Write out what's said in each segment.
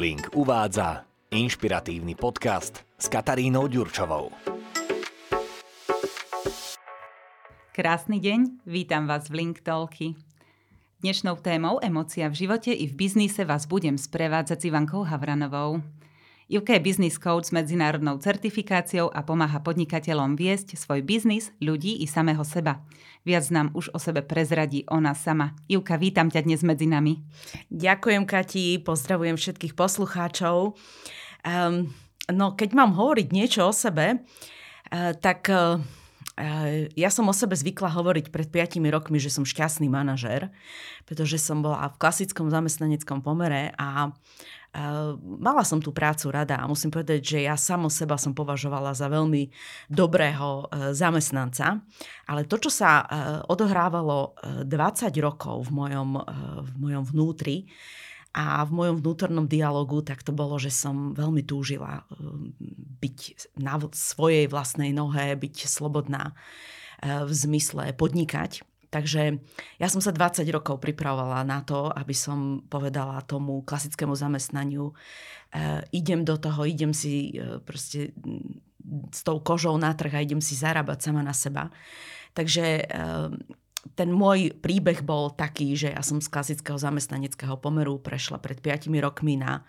Link uvádza inšpiratívny podcast s Katarínou Ďurčovou. Krásny deň, vítam vás v Link Talky. Dnešnou témou Emócia v živote i v biznise vás budem sprevádzať s Ivankou Havranovou. UK Business Code s medzinárodnou certifikáciou a pomáha podnikateľom viesť svoj biznis, ľudí i samého seba. Viac nám už o sebe prezradí ona sama. Ivka, vítam ťa dnes medzi nami. Ďakujem, Kati, pozdravujem všetkých poslucháčov. Um, no, keď mám hovoriť niečo o sebe, uh, tak uh, ja som o sebe zvykla hovoriť pred 5 rokmi, že som šťastný manažer, pretože som bola v klasickom zamestnaneckom pomere a mala som tú prácu rada a musím povedať, že ja samo seba som považovala za veľmi dobrého uh, zamestnanca, ale to, čo sa uh, odohrávalo 20 rokov v mojom, v mojom vnútri, a v mojom vnútornom dialogu tak to bolo, že som veľmi túžila byť na svojej vlastnej nohe, byť slobodná v zmysle podnikať. Takže ja som sa 20 rokov pripravovala na to, aby som povedala tomu klasickému zamestnaniu, e, idem do toho, idem si e, proste s tou kožou na trh a idem si zarábať sama na seba. Takže e, ten môj príbeh bol taký, že ja som z klasického zamestnaneckého pomeru prešla pred 5 rokmi na,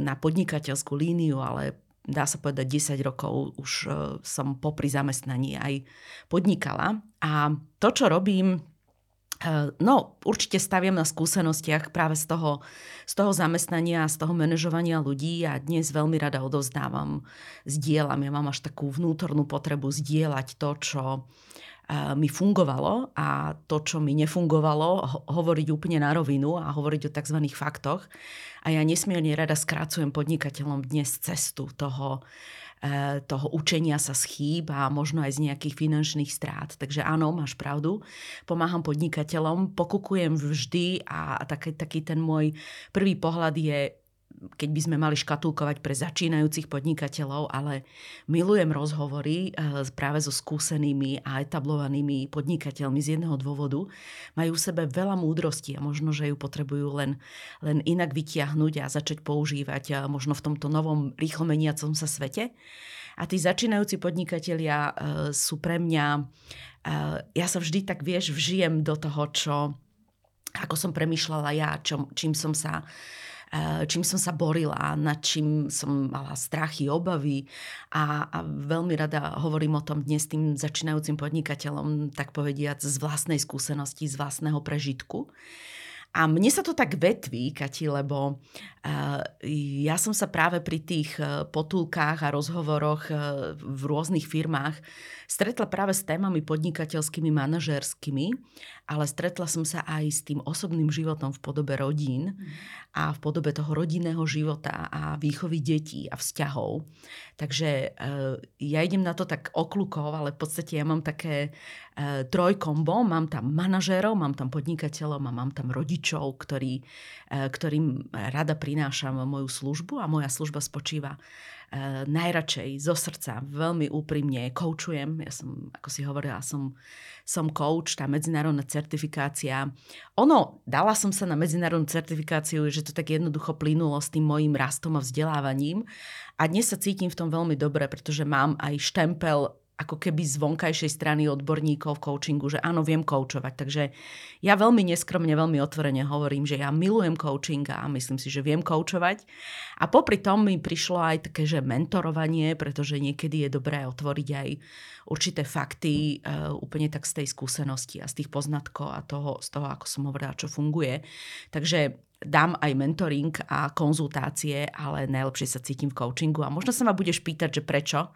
na podnikateľskú líniu, ale dá sa povedať 10 rokov už e, som popri zamestnaní aj podnikala. A to, čo robím, e, no určite staviam na skúsenostiach práve z toho, z toho zamestnania, z toho manažovania ľudí a dnes veľmi rada odovzdávam, zdieľam. Ja mám až takú vnútornú potrebu zdieľať to, čo mi fungovalo a to, čo mi nefungovalo, hovoriť úplne na rovinu a hovoriť o tzv. faktoch. A ja nesmierne rada skracujem podnikateľom dnes cestu toho, e, toho učenia sa z chýb a možno aj z nejakých finančných strát. Takže áno, máš pravdu. Pomáham podnikateľom, pokukujem vždy a taký, taký ten môj prvý pohľad je keď by sme mali škatulkovať pre začínajúcich podnikateľov, ale milujem rozhovory eh, práve so skúsenými a etablovanými podnikateľmi z jedného dôvodu. Majú v sebe veľa múdrosti a možno, že ju potrebujú len, len inak vytiahnuť a začať používať a možno v tomto novom rýchlo meniacom sa svete. A tí začínajúci podnikatelia eh, sú pre mňa, eh, ja sa vždy tak, vieš, vžijem do toho, čo, ako som premyšľala ja, čo, čím som sa Eh, čím som sa borila, nad čím som mala strachy, obavy a, a veľmi rada hovorím o tom dnes tým začínajúcim podnikateľom, tak povediať z vlastnej skúsenosti, z vlastného prežitku. A mne sa to tak vetví, Kati, lebo uh, ja som sa práve pri tých uh, potulkách a rozhovoroch v rôznych firmách stretla práve s témami podnikateľskými, manažerskými, ale stretla som sa aj s tým osobným životom v podobe rodín a v podobe toho rodinného života a výchovy detí a vzťahov. Takže ja idem na to tak oklukov, ale v podstate ja mám také trojkombo, mám tam manažérov, mám tam podnikateľov a mám tam rodičov, ktorí, ktorým rada prinášam moju službu a moja služba spočíva Eh, najradšej zo srdca, veľmi úprimne koučujem. Ja som, ako si hovorila, som, som coach, tá medzinárodná certifikácia. Ono, dala som sa na medzinárodnú certifikáciu, že to tak jednoducho plynulo s tým mojim rastom a vzdelávaním. A dnes sa cítim v tom veľmi dobre, pretože mám aj štempel ako keby z vonkajšej strany odborníkov v coachingu, že áno, viem koučovať. Takže ja veľmi neskromne, veľmi otvorene hovorím, že ja milujem coaching a myslím si, že viem koučovať. A popri tom mi prišlo aj také, že mentorovanie, pretože niekedy je dobré otvoriť aj určité fakty uh, úplne tak z tej skúsenosti a z tých poznatkov a toho, z toho, ako som hovorila, čo funguje. Takže dám aj mentoring a konzultácie, ale najlepšie sa cítim v coachingu a možno sa ma budeš pýtať, že prečo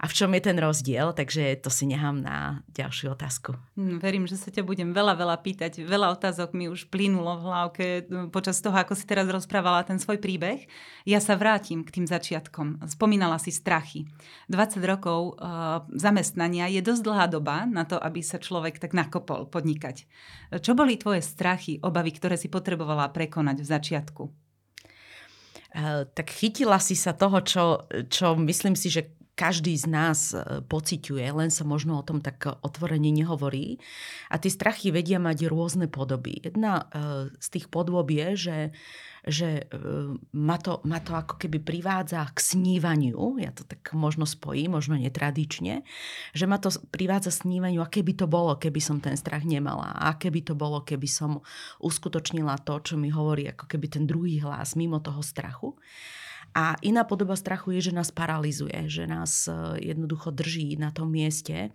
a v čom je ten rozdiel, takže to si nechám na ďalšiu otázku. Hm, verím, že sa ťa budem veľa, veľa pýtať. Veľa otázok mi už plynulo v hlavke hm, počas toho, ako si teraz rozprávala ten svoj príbeh. Ja sa vrátim k tým začiatkom. Spomínala si strachy. 20 rokov uh, zamestnania je dosť dlhá doba na to, aby sa človek tak nakopol podnikať. Čo boli tvoje strachy, obavy, ktoré si potrebovala prekonať? Konať v začiatku? Uh, tak chytila si sa toho, čo, čo myslím si, že každý z nás e, pociťuje, len sa možno o tom tak otvorene nehovorí. A tie strachy vedia mať rôzne podoby. Jedna e, z tých podôb je, že, že ma, to, ma to ako keby privádza k snívaniu, ja to tak možno spojím, možno netradične, že ma to privádza snívaniu, aké by to bolo, keby som ten strach nemala, aké by to bolo, keby som uskutočnila to, čo mi hovorí ako keby ten druhý hlas mimo toho strachu. A iná podoba strachu je, že nás paralizuje, že nás e, jednoducho drží na tom mieste, e,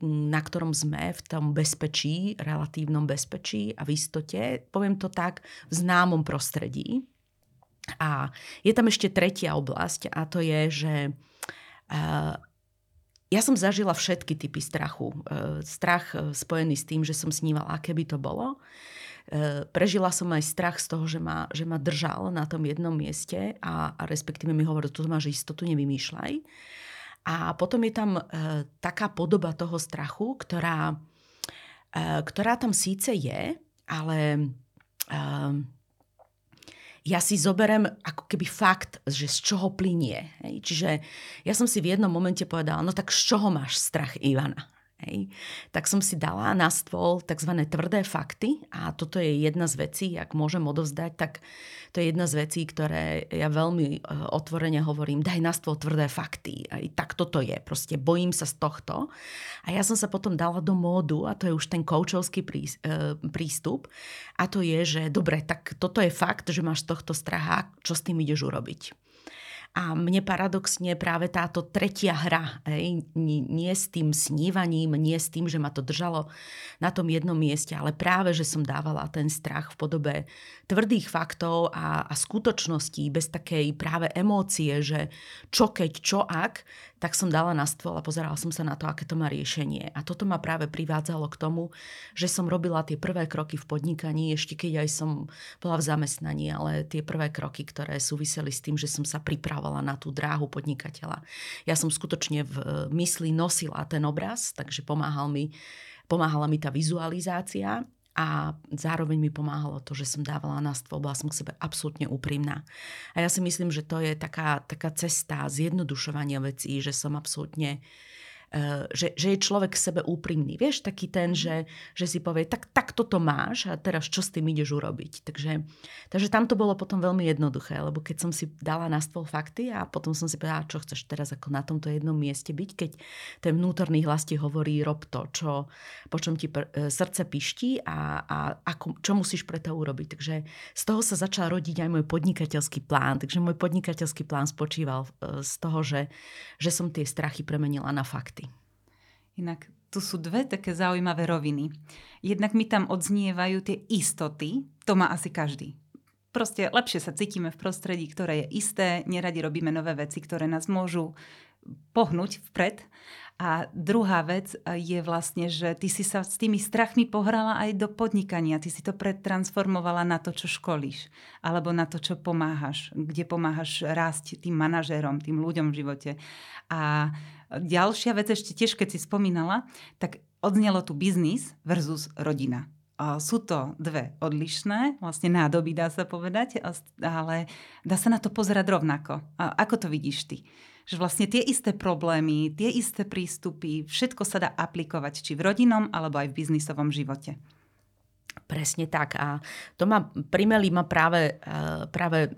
na ktorom sme, v tom bezpečí, relatívnom bezpečí a v istote, poviem to tak, v známom prostredí. A je tam ešte tretia oblasť a to je, že e, ja som zažila všetky typy strachu. Strach spojený s tým, že som snívala, aké by to bolo. Prežila som aj strach z toho, že ma, že ma držal na tom jednom mieste a, a respektíve mi hovoril, tu máš istotu, nevymýšľaj. A potom je tam e, taká podoba toho strachu, ktorá, e, ktorá tam síce je, ale e, ja si zoberem ako keby fakt, že z čoho plinie. Hej? Čiže ja som si v jednom momente povedala, no tak z čoho máš strach Ivana? Hej. Tak som si dala na stôl tzv. tvrdé fakty a toto je jedna z vecí, ak môžem odovzdať, tak to je jedna z vecí, ktoré ja veľmi e, otvorene hovorím, daj na stôl tvrdé fakty. Aj tak toto je, proste bojím sa z tohto. A ja som sa potom dala do módu, a to je už ten koučovský e, prístup, a to je, že dobre, tak toto je fakt, že máš tohto straha, čo s tým ideš urobiť. A mne paradoxne práve táto tretia hra, hej, nie s tým snívaním, nie s tým, že ma to držalo na tom jednom mieste, ale práve, že som dávala ten strach v podobe tvrdých faktov a, a skutočností, bez takej práve emócie, že čo keď, čo ak, tak som dala na stôl a pozerala som sa na to, aké to má riešenie. A toto ma práve privádzalo k tomu, že som robila tie prvé kroky v podnikaní, ešte keď aj som bola v zamestnaní, ale tie prvé kroky, ktoré súviseli s tým, že som sa pripravovala na tú dráhu podnikateľa. Ja som skutočne v mysli nosila ten obraz, takže pomáhal mi, pomáhala mi tá vizualizácia a zároveň mi pomáhalo to, že som dávala na stôl, bola som k sebe absolútne úprimná. A ja si myslím, že to je taká, taká cesta zjednodušovania vecí, že som absolútne Eh, že, že je človek k sebe úprimný. Vieš, taký ten, mhm. že, že si povie, tak, tak toto máš a teraz čo s tým ideš urobiť. Takže, takže tam to bolo potom veľmi jednoduché, lebo keď som si dala na stôl fakty a potom som si povedala, čo chceš teraz ako na tomto jednom mieste byť, keď ten vnútorný hlas ti hovorí, rob to, čo, po čom ti pr- eh, srdce piští a, a ako, čo musíš pre to urobiť. Takže z toho sa začal rodiť aj môj podnikateľský plán. Takže môj podnikateľský plán spočíval eh, z toho, že, že som tie strachy premenila na fakty. Inak tu sú dve také zaujímavé roviny. Jednak mi tam odznievajú tie istoty, to má asi každý. Proste lepšie sa cítime v prostredí, ktoré je isté, neradi robíme nové veci, ktoré nás môžu pohnúť vpred. A druhá vec je vlastne, že ty si sa s tými strachmi pohrala aj do podnikania. Ty si to pretransformovala na to, čo školíš. Alebo na to, čo pomáhaš. Kde pomáhaš rásť tým manažérom, tým ľuďom v živote. A ďalšia vec ešte tiež, keď si spomínala, tak odznelo tu biznis versus rodina. Sú to dve odlišné, vlastne nádoby dá sa povedať, ale dá sa na to pozerať rovnako. Ako to vidíš ty? že vlastne tie isté problémy, tie isté prístupy, všetko sa dá aplikovať či v rodinnom, alebo aj v biznisovom živote. Presne tak. A to ma primeli ma práve, eh, práve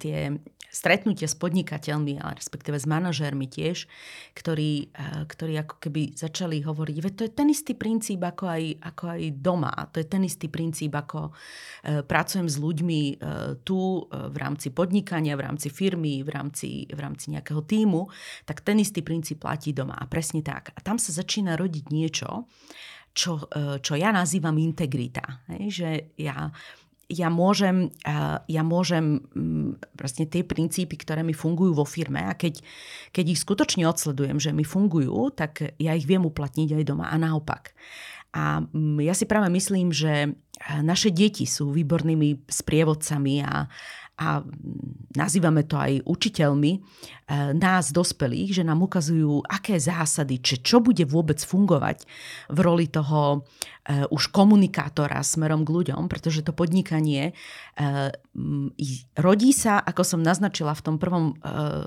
tie stretnutie s podnikateľmi, ale respektíve s manažérmi tiež, ktorí, eh, ktorí ako keby začali hovoriť, že to je ten istý princíp ako aj, ako aj doma. To je ten istý princíp, ako eh, pracujem s ľuďmi tu v rámci podnikania, v rámci firmy, v rámci, v rámci nejakého týmu, tak ten istý princíp platí doma. A presne tak. A tam sa začína rodiť niečo, čo, čo ja nazývam integrita. Že ja ja môžem, ja môžem mm, vlastne tie princípy, ktoré mi fungujú vo firme a keď, keď ich skutočne odsledujem, že mi fungujú, tak ja ich viem uplatniť aj doma a naopak. A mm, ja si práve myslím, že naše deti sú výbornými sprievodcami a, a nazývame to aj učiteľmi, e, nás dospelých, že nám ukazujú, aké zásady, či čo bude vôbec fungovať v roli toho uh, už komunikátora smerom k ľuďom, pretože to podnikanie uh, rodí sa, ako som naznačila v tom prvom,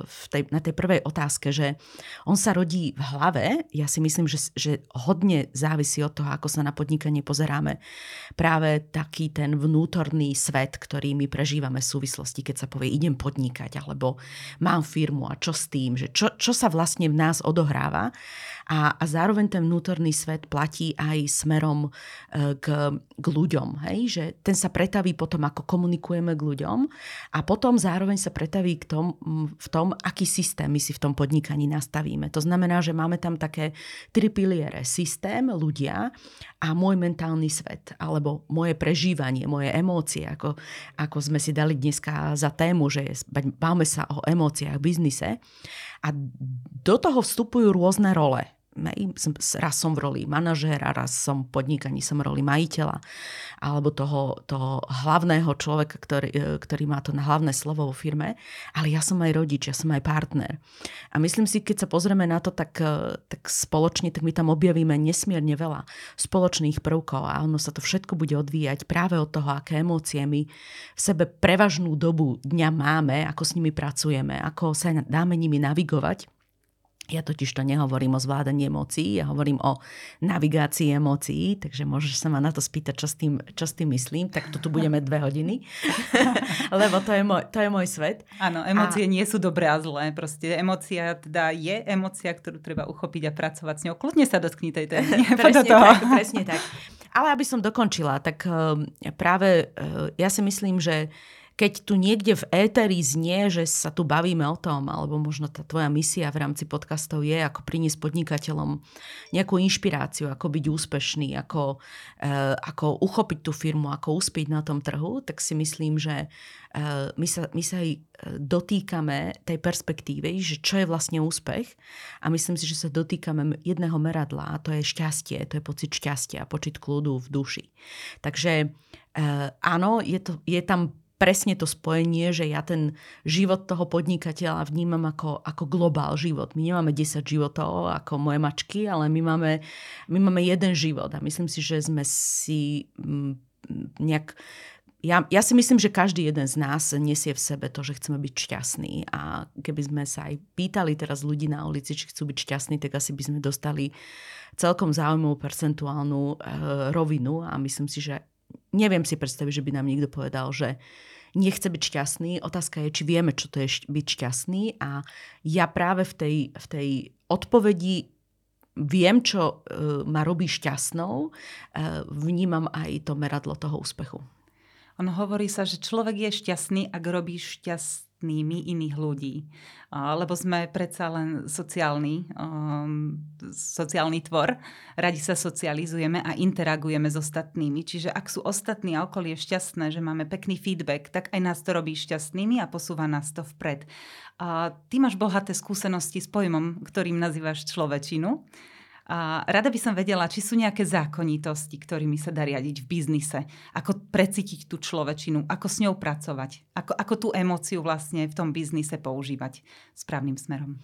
v tej, na tej prvej otázke, že on sa rodí v hlave. Ja si myslím, že, že hodne závisí od toho, ako sa na podnikanie pozeráme. Práve taký ten vnútorný svet, ktorý my prežívame v súvislosti, keď sa povie idem podnikať, alebo mám firmu a čo s tým, že čo, čo sa vlastne v nás odohráva. A, a zároveň ten vnútorný svet platí aj smerom e, k, k ľuďom. Hej? Že ten sa pretaví potom, ako komunikujeme k ľuďom a potom zároveň sa pretaví k tom, v tom, aký systém my si v tom podnikaní nastavíme. To znamená, že máme tam také tri piliere. Systém, ľudia a môj mentálny svet, alebo moje prežívanie, moje emócie, ako, ako sme si dali dneska za tému, že máme sa o emóciách v biznise. A do toho vstupujú rôzne role raz som v roli manažéra, raz som v podnikaní, som v roli majiteľa alebo toho, toho hlavného človeka, ktorý, e, ktorý má to na hlavné slovo vo firme, ale ja som aj rodič, ja som aj partner. A myslím si, keď sa pozrieme na to, tak, e, tak spoločne, tak my tam objavíme nesmierne veľa spoločných prvkov a ono sa to všetko bude odvíjať práve od toho, aké emócie my v sebe prevažnú dobu dňa máme, ako s nimi pracujeme, ako sa dáme nimi navigovať ja totiž to nehovorím o zvládaní emócií, ja hovorím o navigácii emócií, takže môžeš sa ma na to spýtať, čo s tým, čo s tým myslím, tak tu budeme dve hodiny, lebo to je môj, to je môj svet. Áno, emócie a... nie sú dobré a zlé, proste emócia teda je emócia, ktorú treba uchopiť a pracovať s ňou. Kľudne sa dotkni tej témy. presne tak, presne tak. Ale aby som dokončila, tak uh, práve uh, ja si myslím, že keď tu niekde v éteri znie, že sa tu bavíme o tom, alebo možno tá tvoja misia v rámci podcastov je, ako priniesť podnikateľom nejakú inšpiráciu, ako byť úspešný, ako, uh, ako uchopiť tú firmu, ako uspieť na tom trhu, tak si myslím, že uh, my, sa, my sa aj dotýkame tej perspektívy, že čo je vlastne úspech a myslím si, že sa dotýkame jedného meradla a to je šťastie, to je pocit šťastia, počet kľudu v duši. Takže uh, áno, je, to, je tam presne to spojenie, že ja ten život toho podnikateľa vnímam ako, ako globál život. My nemáme 10 životov ako moje mačky, ale my máme, my máme jeden život a myslím si, že sme si mm, nejak ja, ja si myslím, že každý jeden z nás nesie v sebe to, že chceme byť šťastní. A keby sme sa aj pýtali teraz ľudí na ulici, či chcú byť šťastní, tak asi by sme dostali celkom zaujímavú percentuálnu e, rovinu. A myslím si, že neviem si predstaviť, že by nám niekto povedal, že nechce byť šťastný. Otázka je, či vieme, čo to je byť šťastný. A ja práve v tej, v tej odpovedi viem, čo e, ma robí šťastnou, e, vnímam aj to meradlo toho úspechu. On hovorí sa, že človek je šťastný, ak robí šťastný ostatnými iných ľudí. Lebo sme predsa len sociálny, um, sociálny tvor. Radi sa socializujeme a interagujeme s ostatnými. Čiže ak sú ostatní a okolie šťastné, že máme pekný feedback, tak aj nás to robí šťastnými a posúva nás to vpred. A ty máš bohaté skúsenosti s pojmom, ktorým nazývaš človečinu. A rada by som vedela, či sú nejaké zákonitosti, ktorými sa dá riadiť v biznise. Ako precítiť tú človečinu, ako s ňou pracovať, ako, ako tú emóciu vlastne v tom biznise používať správnym smerom.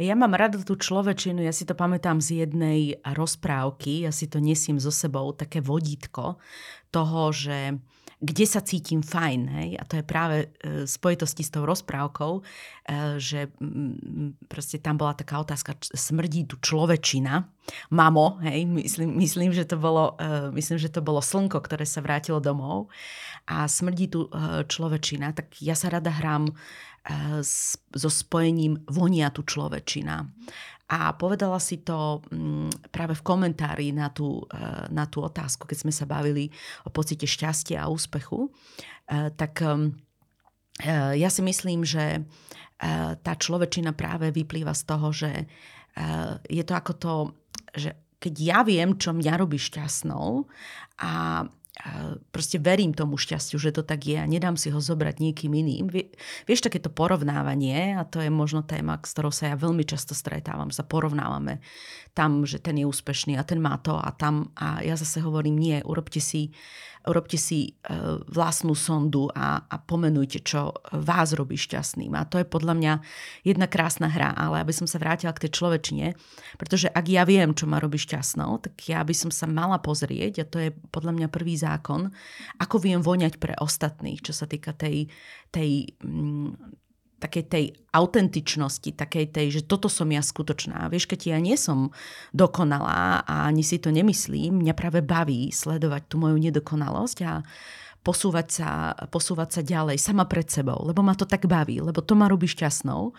Ja mám rada tú človečinu, ja si to pamätám z jednej rozprávky, ja si to nesiem so sebou, také vodítko toho, že kde sa cítim fajn. Hej? A to je práve e, v spojitosti s tou rozprávkou, e, že proste tam bola taká otázka, smrdí tu človečina. Mamo, hej, myslím, myslím, že to bolo, e, myslím, že to bolo slnko, ktoré sa vrátilo domov a smrdí tu človečina, tak ja sa rada hrám so spojením vonia tu človečina. A povedala si to mm, práve v komentári na tú, e, na tú otázku, keď sme sa bavili o pocite šťastia a úspechu. E, tak e, ja si myslím, že tá človečina práve vyplýva z toho, že je to ako to, že keď ja viem, čo mňa robí šťastnou a proste verím tomu šťastiu, že to tak je a nedám si ho zobrať niekým iným. Vieš, takéto porovnávanie, a to je možno téma, s ktorou sa ja veľmi často stretávam, sa porovnávame tam, že ten je úspešný a ten má to a tam. A ja zase hovorím, nie, urobte si Urobte si e, vlastnú sondu a, a pomenujte, čo vás robí šťastným. A to je podľa mňa jedna krásna hra, ale aby som sa vrátila k tej človečine, pretože ak ja viem, čo ma robí šťastnou, tak ja by som sa mala pozrieť, a to je podľa mňa prvý zákon, ako viem voňať pre ostatných, čo sa týka tej, tej mm, takej tej autentičnosti, takej tej, že toto som ja skutočná. Vieš, keď ja nie som dokonalá a ani si to nemyslím, mňa práve baví sledovať tú moju nedokonalosť a posúvať sa, posúvať sa ďalej sama pred sebou, lebo ma to tak baví, lebo to ma robí šťastnou.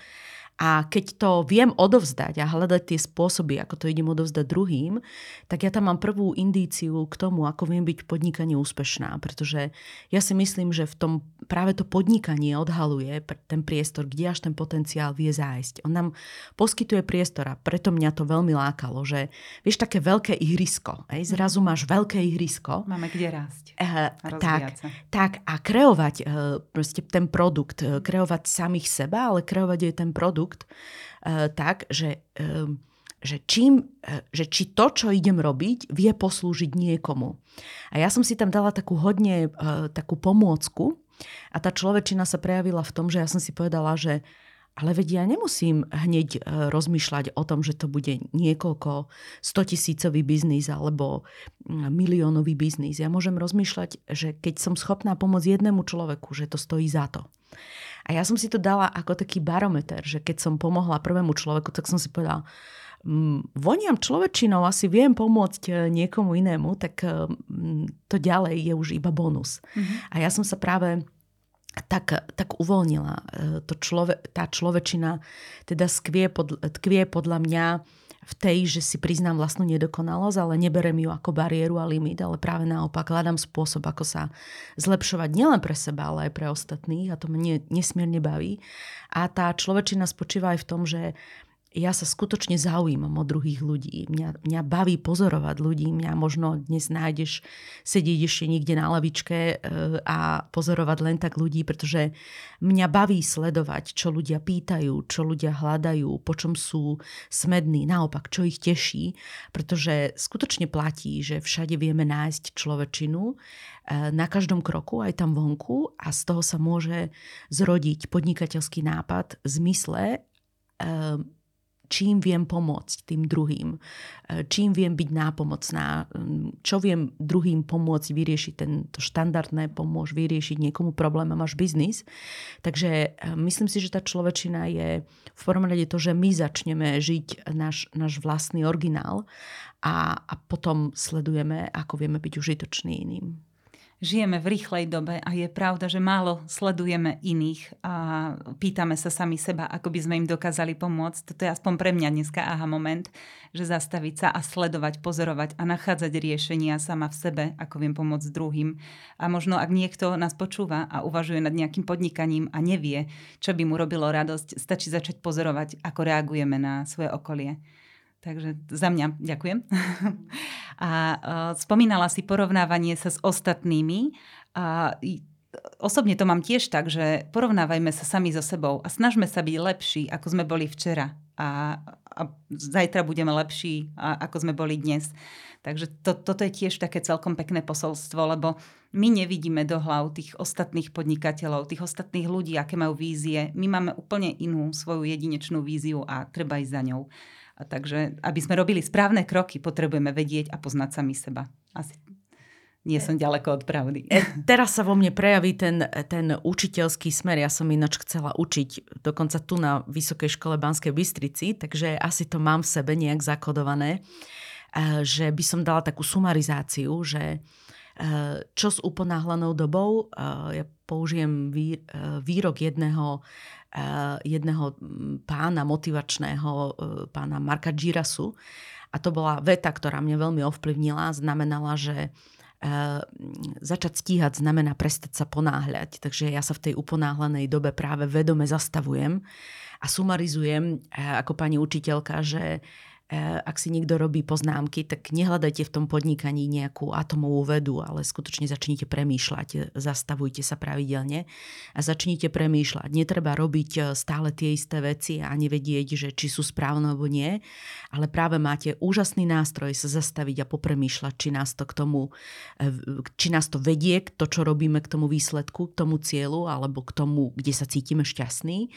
A keď to viem odovzdať a hľadať tie spôsoby, ako to idem odovzdať druhým, tak ja tam mám prvú indíciu k tomu, ako viem byť v podnikaní úspešná. Pretože ja si myslím, že v tom práve to podnikanie odhaluje ten priestor, kde až ten potenciál vie zájsť. On nám poskytuje priestor a preto mňa to veľmi lákalo, že vieš, také veľké ihrisko. Ej, zrazu mhm. máš veľké ihrisko. Máme kde rásť. Uh, tak, tak a kreovať uh, proste ten produkt, uh, kreovať samých seba, ale kreovať aj ten produkt produkt uh, tak, že, uh, že, čím, uh, že či to, čo idem robiť, vie poslúžiť niekomu. A ja som si tam dala takú hodne takú pomôcku a tá človečina sa prejavila v tom, že ja som si povedala, že ale veď ja nemusím hneď rozmýšľať o tom, že to bude niekoľko stotisícový biznis alebo mm, miliónový biznis. Ja môžem rozmýšľať, že keď som schopná pomôcť jednému človeku, že to stojí za to. A ja som si to dala ako taký barometer, že keď som pomohla prvému človeku, tak som si povedala, mm, voniam človečinou, asi viem pomôcť e, niekomu inému, tak e, mm, to ďalej je už iba bonus. Mm-hmm. A ja som sa práve tak, tak uvoľnila. E, to člove, tá človečina teda skvie, pod, tkvie podľa mňa v tej, že si priznám vlastnú nedokonalosť, ale neberem ju ako bariéru a limit, ale práve naopak hľadám spôsob, ako sa zlepšovať nielen pre seba, ale aj pre ostatných a to mne nesmierne baví. A tá človečina spočíva aj v tom, že ja sa skutočne zaujímam o druhých ľudí. Mňa, mňa baví pozorovať ľudí. Mňa možno dnes nájdeš sedieť ešte niekde na lavičke e, a pozorovať len tak ľudí, pretože mňa baví sledovať, čo ľudia pýtajú, čo ľudia hľadajú, po čom sú smední, naopak, čo ich teší, pretože skutočne platí, že všade vieme nájsť človečinu e, na každom kroku, aj tam vonku a z toho sa môže zrodiť podnikateľský nápad v zmysle e, čím viem pomôcť tým druhým, e, čím viem byť nápomocná, čo viem druhým pomôcť vyriešiť tento štandardné, pomôž vyriešiť niekomu problém a máš biznis. Takže e, myslím si, že tá človečina je v prvom rade to, že my začneme žiť náš, náš vlastný originál a, a potom sledujeme, ako vieme byť užitočný iným žijeme v rýchlej dobe a je pravda, že málo sledujeme iných a pýtame sa sami seba, ako by sme im dokázali pomôcť. Toto je aspoň pre mňa dneska aha moment, že zastaviť sa a sledovať, pozorovať a nachádzať riešenia sama v sebe, ako viem pomôcť druhým. A možno ak niekto nás počúva a uvažuje nad nejakým podnikaním a nevie, čo by mu robilo radosť, stačí začať pozorovať, ako reagujeme na svoje okolie. Takže za mňa ďakujem. A uh, spomínala si porovnávanie sa s ostatnými. A osobne to mám tiež tak, že porovnávajme sa sami so sebou a snažme sa byť lepší, ako sme boli včera. A, a zajtra budeme lepší, a, ako sme boli dnes. Takže to, toto je tiež také celkom pekné posolstvo, lebo my nevidíme do hlav tých ostatných podnikateľov, tých ostatných ľudí, aké majú vízie. My máme úplne inú svoju jedinečnú víziu a treba ísť za ňou. A takže, aby sme robili správne kroky, potrebujeme vedieť a poznať sami seba. Asi nie som ďaleko od pravdy. E, teraz sa vo mne prejaví ten, ten učiteľský smer. Ja som ináč chcela učiť dokonca tu na Vysokej škole Banskej Bystrici, takže asi to mám v sebe nejak zakodované, e, že by som dala takú sumarizáciu, že e, čo s uponáhlanou dobou, ja použijem výrok jedného jedného mm, pána motivačného, eh, pána Marka Girasu. A to bola veta, ktorá mňa veľmi ovplyvnila. Znamenala, že eh, začať stíhať znamená prestať sa ponáhľať. Takže ja sa v tej uponáhlenej dobe práve vedome zastavujem a sumarizujem ako pani učiteľka, že ak si niekto robí poznámky, tak nehľadajte v tom podnikaní nejakú atomovú vedu, ale skutočne začnite premýšľať, zastavujte sa pravidelne a začnite premýšľať. Netreba robiť e, stále tie isté veci a nevedieť, že či sú správne alebo nie, ale práve máte úžasný nástroj sa zastaviť a popremýšľať, či nás to k tomu, e, či nás to vedie to, čo robíme k tomu výsledku, k tomu cieľu, alebo k tomu, kde sa cítime šťastní,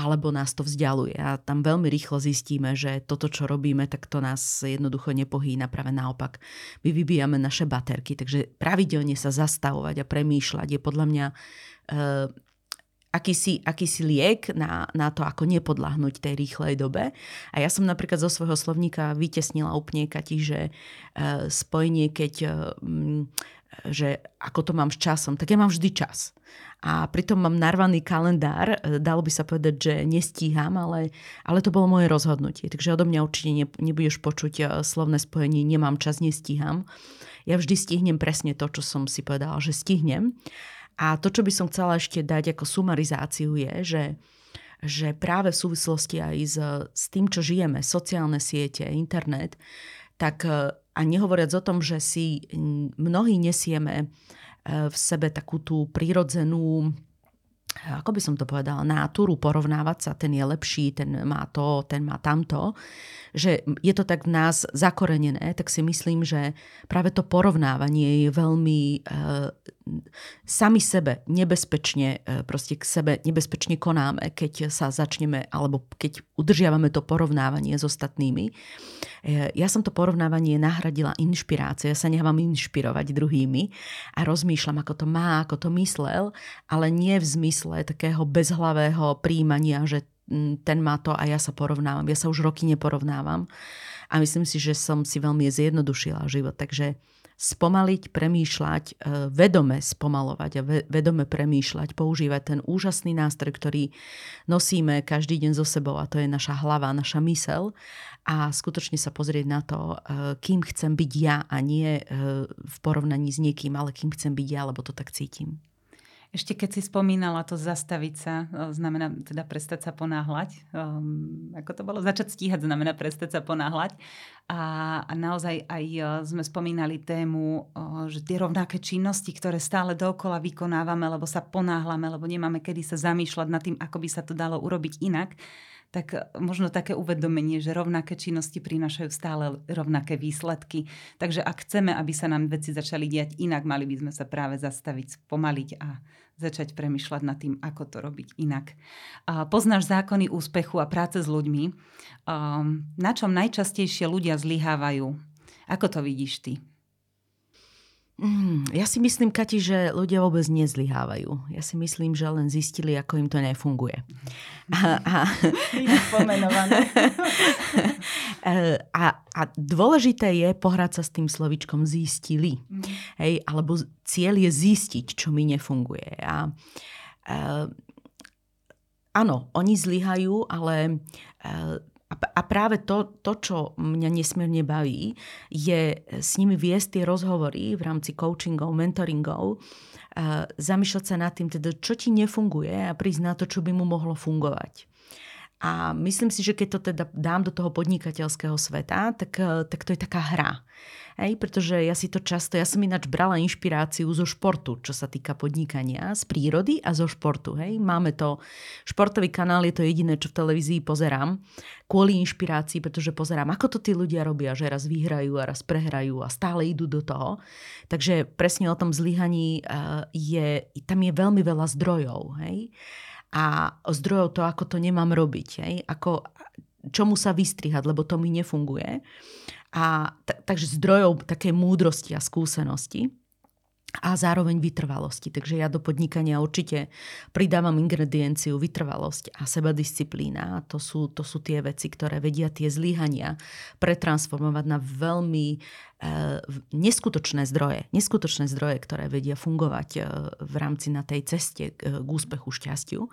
alebo nás to vzdialuje. A tam veľmi rýchlo zistíme, že toto, čo robíme, robíme, tak to nás jednoducho nepohýna, práve naopak. My vybíjame naše baterky, takže pravidelne sa zastavovať a premýšľať je podľa mňa uh, akýsi, akýsi liek na, na to, ako nepodľahnúť tej rýchlej dobe. A ja som napríklad zo svojho slovníka vytesnila úplne, Kati, že uh, spojenie, keď uh, že ako to mám s časom, tak ja mám vždy čas. A pritom mám narvaný kalendár, e, dalo by sa povedať, že nestíham, ale, ale to bolo moje rozhodnutie. Takže odo mňa určite ne, nebudeš počuť e, slovné spojenie nemám čas, nestíham. Ja vždy stihnem presne to, čo som si povedala, že stihnem. A to, čo by som chcela ešte dať ako sumarizáciu je, že že práve v súvislosti aj s, s tým, čo žijeme, sociálne siete, internet, tak e, a nehovoriac o tom, že si mnohí nesieme v sebe takú tú prírodzenú ako by som to povedala, náturu porovnávať sa, ten je lepší, ten má to, ten má tamto, že je to tak v nás zakorenené, tak si myslím, že práve to porovnávanie je veľmi e, sami sebe nebezpečne, e, proste k sebe nebezpečne konáme, keď sa začneme, alebo keď udržiavame to porovnávanie s ostatnými. E, ja som to porovnávanie nahradila inšpiráciou, ja sa nechávam inšpirovať druhými a rozmýšľam, ako to má, ako to myslel, ale nie v zmysle takého bezhlavého príjmania, že ten má to a ja sa porovnávam. Ja sa už roky neporovnávam a myslím si, že som si veľmi zjednodušila život. Takže spomaliť, premýšľať, e, vedome spomalovať a vedome premýšľať, používať ten úžasný nástroj, ktorý nosíme každý deň so sebou a to je naša hlava, naša mysel a skutočne sa pozrieť na to, e, kým chcem byť ja a nie e, v porovnaní s niekým, ale kým chcem byť ja, lebo to tak cítim. Ešte keď si spomínala to zastaviť sa, e, znamená teda prestať sa ponáhľať. Um, ako to bolo? Začať stíhať znamená prestať sa ponáhľať. A, a naozaj aj e, sme spomínali tému, uh, že tie rovnaké činnosti, ktoré stále dookola vykonávame, lebo sa ponáhľame, lebo nemáme kedy sa zamýšľať nad tým, ako by sa to dalo urobiť inak, tak možno také uvedomenie, že rovnaké činnosti prinášajú stále rovnaké výsledky. Takže ak chceme, aby sa nám veci začali diať inak, mali by sme sa práve zastaviť, spomaliť a začať premyšľať nad tým, ako to robiť inak. Poznáš zákony úspechu a práce s ľuďmi. Na čom najčastejšie ľudia zlyhávajú? Ako to vidíš ty? Mm, ja si myslím, Kati, že ľudia vôbec nezlyhávajú. Ja si myslím, že len zistili, ako im to nefunguje. A, a, a, a dôležité je pohrať sa s tým slovičkom zistili. Mm. Hej, alebo cieľ je zistiť, čo mi nefunguje. A, a, áno, oni zlyhajú, ale a, a práve to, to, čo mňa nesmierne baví, je s nimi viesť tie rozhovory v rámci coachingov, mentoringov, zamýšľať sa nad tým, teda, čo ti nefunguje a prísť na to, čo by mu mohlo fungovať. A myslím si, že keď to teda dám do toho podnikateľského sveta, tak, tak to je taká hra. Hej, pretože ja si to často, ja som ináč brala inšpiráciu zo športu, čo sa týka podnikania, z prírody a zo športu. Hej. Máme to, športový kanál je to jediné, čo v televízii pozerám, kvôli inšpirácii, pretože pozerám, ako to tí ľudia robia, že raz vyhrajú a raz prehrajú a stále idú do toho. Takže presne o tom zlyhaní eh, je, tam je veľmi veľa zdrojov. Hej a zdrojov to, ako to nemám robiť. Hej? Ako, čomu sa vystrihať, lebo to mi nefunguje. A t- takže zdrojov také múdrosti a skúsenosti a zároveň vytrvalosti. Takže ja do podnikania určite pridávam ingredienciu vytrvalosť a sebadisciplína. To sú, to sú tie veci, ktoré vedia tie zlyhania pretransformovať na veľmi e, neskutočné zdroje. Neskutočné zdroje, ktoré vedia fungovať e, v rámci na tej ceste k, k úspechu, šťastiu.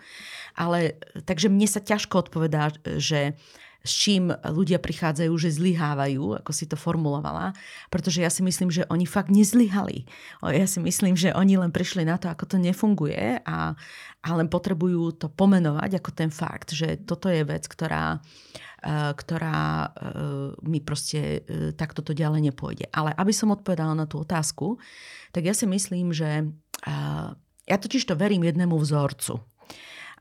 Ale takže mne sa ťažko odpovedá, že s čím ľudia prichádzajú, že zlyhávajú, ako si to formulovala, pretože ja si myslím, že oni fakt nezlyhali. Ja si myslím, že oni len prišli na to, ako to nefunguje a, a len potrebujú to pomenovať ako ten fakt, že toto je vec, ktorá, e, ktorá e, mi proste e, takto to ďalej nepôjde. Ale aby som odpovedala na tú otázku, tak ja si myslím, že ja totiž to verím jednému vzorcu.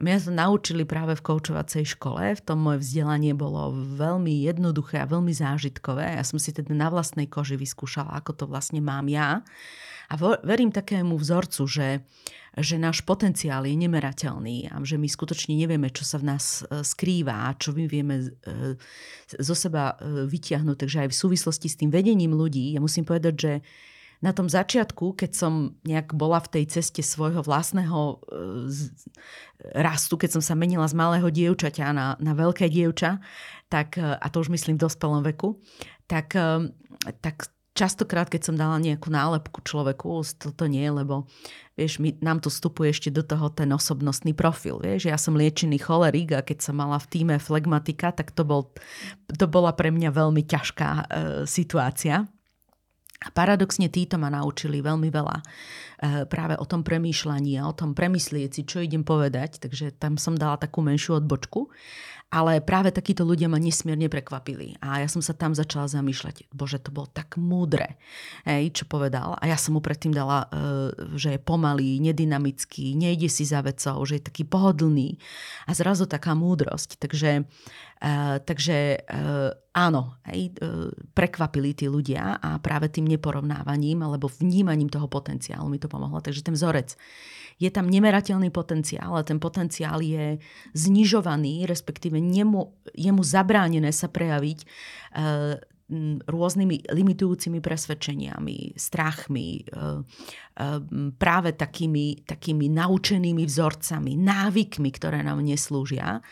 Mňa sa naučili práve v koučovacej škole, v tom moje vzdelanie bolo veľmi jednoduché a veľmi zážitkové. Ja som si teda na vlastnej koži vyskúšala, ako to vlastne mám ja. A verím takému vzorcu, že, že náš potenciál je nemerateľný a že my skutočne nevieme, čo sa v nás e, skrýva a čo my vieme e, zo seba e, vytiahnuť. Takže aj v súvislosti s tým vedením ľudí, ja musím povedať, že na tom začiatku, keď som nejak bola v tej ceste svojho vlastného rastu, keď som sa menila z malého dievčaťa na, na veľké dievča, tak, a to už myslím v dospelom veku, tak, tak častokrát, keď som dala nejakú nálepku človeku, toto nie, lebo vieš, my, nám tu vstupuje ešte do toho ten osobnostný profil. Vieš, ja som liečený cholerik a keď som mala v týme flegmatika, tak to, bol, to bola pre mňa veľmi ťažká e, situácia. A paradoxne títo ma naučili veľmi veľa e, práve o tom premýšľaní a o tom premyslieť si, čo idem povedať, takže tam som dala takú menšiu odbočku. Ale práve takíto ľudia ma nesmierne prekvapili. A ja som sa tam začala zamýšľať, bože, to bolo tak múdre, hej, čo povedal. A ja som mu predtým dala, e, že je pomalý, nedynamický, nejde si za vecou, že je taký pohodlný. A zrazu taká múdrosť. Takže, uh, takže uh, áno, hej, prekvapili tí ľudia a práve tým neporovnávaním alebo vnímaním toho potenciálu mi to pomohlo. Takže ten vzorec je tam nemerateľný potenciál a ten potenciál je znižovaný, respektíve nemu, je mu zabránené sa prejaviť uh, rôznymi limitujúcimi presvedčeniami, strachmi, práve takými, takými naučenými vzorcami, návykmi, ktoré nám neslúžia.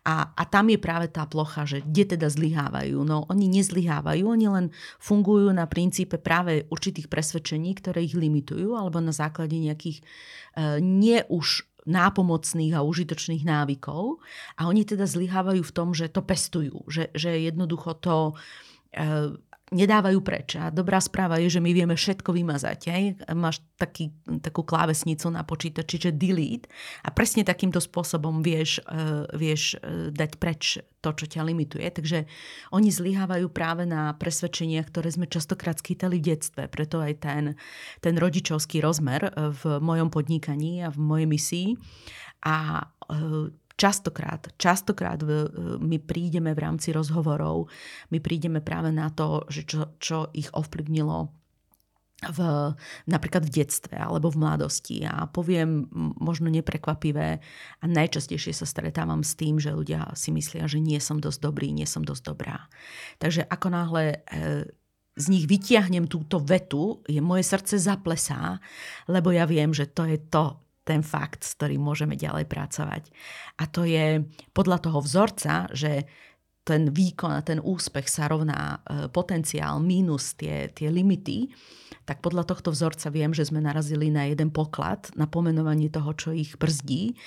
A, a tam je práve tá plocha, že kde teda zlyhávajú. No oni nezlyhávajú, oni len fungujú na princípe práve určitých presvedčení, ktoré ich limitujú, alebo na základe nejakých e, nie už nápomocných a užitočných návykov. A oni teda zlyhávajú v tom, že to pestujú, že, že jednoducho to e, nedávajú preč. A dobrá správa je, že my vieme všetko vymazať. Hej? Máš taký, takú klávesnicu na počítači, že delete a presne takýmto spôsobom vieš, uh, vieš uh, dať preč to, čo ťa limituje. Takže oni zlyhávajú práve na presvedčenia, ktoré sme častokrát skýtali v detstve. Preto aj ten, ten rodičovský rozmer v mojom podnikaní a v mojej misii. A častokrát, častokrát my prídeme v rámci rozhovorov, my prídeme práve na to, že čo, čo ich ovplyvnilo v, napríklad v detstve alebo v mladosti. A poviem možno neprekvapivé a najčastejšie sa stretávam s tým, že ľudia si myslia, že nie som dosť dobrý, nie som dosť dobrá. Takže ako náhle e, z nich vytiahnem túto vetu, je moje srdce zaplesá, lebo ja viem, že to je to, ten fakt, s ktorým môžeme ďalej pracovať. A to je podľa toho vzorca, že ten výkon a ten úspech sa rovná e, potenciál minus tie, tie limity, tak podľa tohto vzorca viem, že sme narazili na jeden poklad, na pomenovanie toho, čo ich brzdí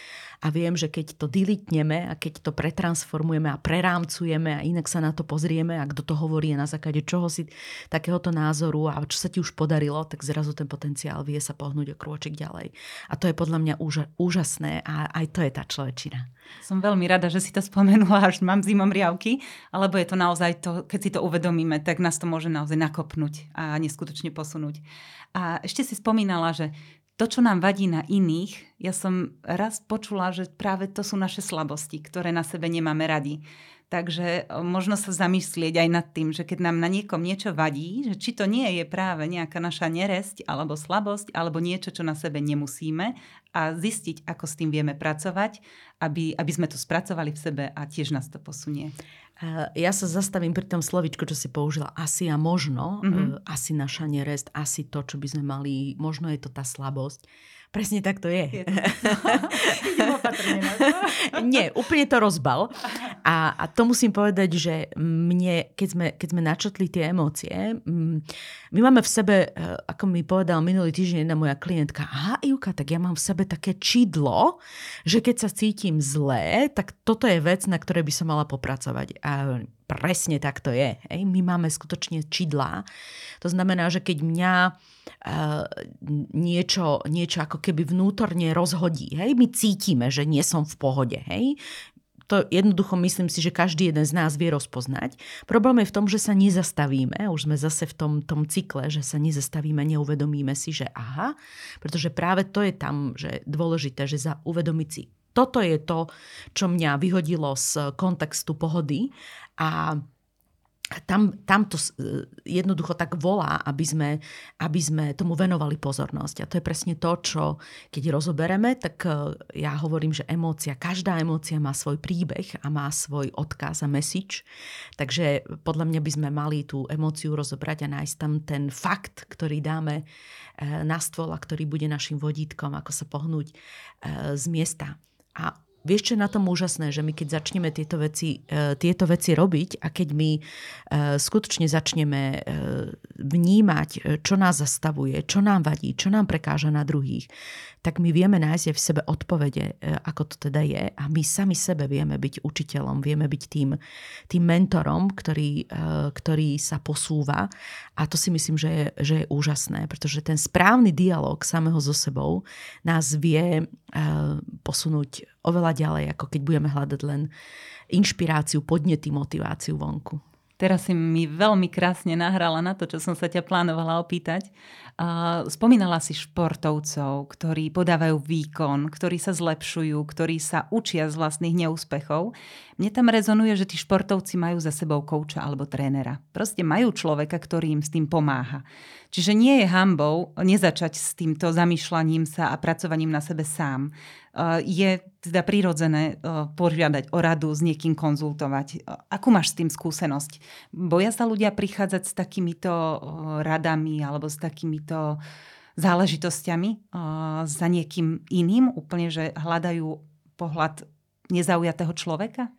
a viem, že keď to dilitneme a keď to pretransformujeme a prerámcujeme a inak sa na to pozrieme a kto to hovorí na základe čoho si takéhoto názoru a čo sa ti už podarilo, tak zrazu ten potenciál vie sa pohnúť o krôčik ďalej. A to je podľa mňa úža- úžasné a aj to je tá človečina. Som veľmi rada, že si to spomenula, až mám zimom riavky, alebo je to naozaj to, keď si to uvedomíme, tak nás to môže naozaj nakopnúť a neskutočne posunúť. A ešte si spomínala, že to, čo nám vadí na iných, ja som raz počula, že práve to sú naše slabosti, ktoré na sebe nemáme radi. Takže možno sa zamyslieť aj nad tým, že keď nám na niekom niečo vadí, že či to nie je práve nejaká naša neresť alebo slabosť, alebo niečo, čo na sebe nemusíme a zistiť, ako s tým vieme pracovať, aby, aby sme to spracovali v sebe a tiež nás to posunie. Ja sa zastavím pri tom slovičku, čo si použila. Asi a možno. Mm-hmm. Asi naša nerest, asi to, čo by sme mali. Možno je to tá slabosť. Presne tak to je. je to. Nie, úplne to rozbal. A, a to musím povedať, že mne, keď sme, keď sme načetli tie emócie, my máme v sebe, e, ako mi povedal minulý týždeň jedna moja klientka, aha, Juka, tak ja mám v sebe také čidlo, že keď sa cítim zlé, tak toto je vec, na ktorej by som mala popracovať. A presne tak to je. Hej? My máme skutočne čidlá. To znamená, že keď mňa niečo, niečo ako keby vnútorne rozhodí, hej? my cítime, že nie som v pohode. Hej? To jednoducho myslím si, že každý jeden z nás vie rozpoznať. Problém je v tom, že sa nezastavíme, už sme zase v tom, tom cykle, že sa nezastavíme, neuvedomíme si, že aha, pretože práve to je tam že dôležité, že za uvedomiť si toto je to, čo mňa vyhodilo z kontextu pohody a tam, tam to jednoducho tak volá, aby sme, aby sme tomu venovali pozornosť. A to je presne to, čo keď rozobereme, tak e, ja hovorím, že emócia, každá emócia má svoj príbeh a má svoj odkaz a message. Takže podľa mňa by sme mali tú emóciu rozobrať a nájsť tam ten fakt, ktorý dáme e, na stôl a ktorý bude našim vodítkom, ako sa pohnúť e, z miesta. A vieš, čo je na tom úžasné, že my keď začneme tieto veci, uh, tieto veci robiť a keď my uh, skutočne začneme uh, vnímať, čo nás zastavuje, čo nám vadí, čo nám prekáža na druhých, tak my vieme nájsť v sebe odpovede, ako to teda je a my sami sebe vieme byť učiteľom, vieme byť tým, tým mentorom, ktorý, ktorý sa posúva a to si myslím, že je, že je úžasné, pretože ten správny dialog samého so sebou nás vie posunúť oveľa ďalej, ako keď budeme hľadať len inšpiráciu, podnety, motiváciu vonku. Teraz si mi veľmi krásne nahrala na to, čo som sa ťa plánovala opýtať. Spomínala si športovcov, ktorí podávajú výkon, ktorí sa zlepšujú, ktorí sa učia z vlastných neúspechov. Mne tam rezonuje, že tí športovci majú za sebou kouča alebo trénera. Proste majú človeka, ktorý im s tým pomáha. Čiže nie je hambou nezačať s týmto zamýšľaním sa a pracovaním na sebe sám. Eh, je teda prirodzené eh, požiadať o radu, s niekým konzultovať. Akú máš s tým skúsenosť? Boja sa ľudia prichádzať s takýmito eh, radami alebo s takýmito záležitosťami za niekým iným, úplne, že hľadajú pohľad nezaujatého človeka?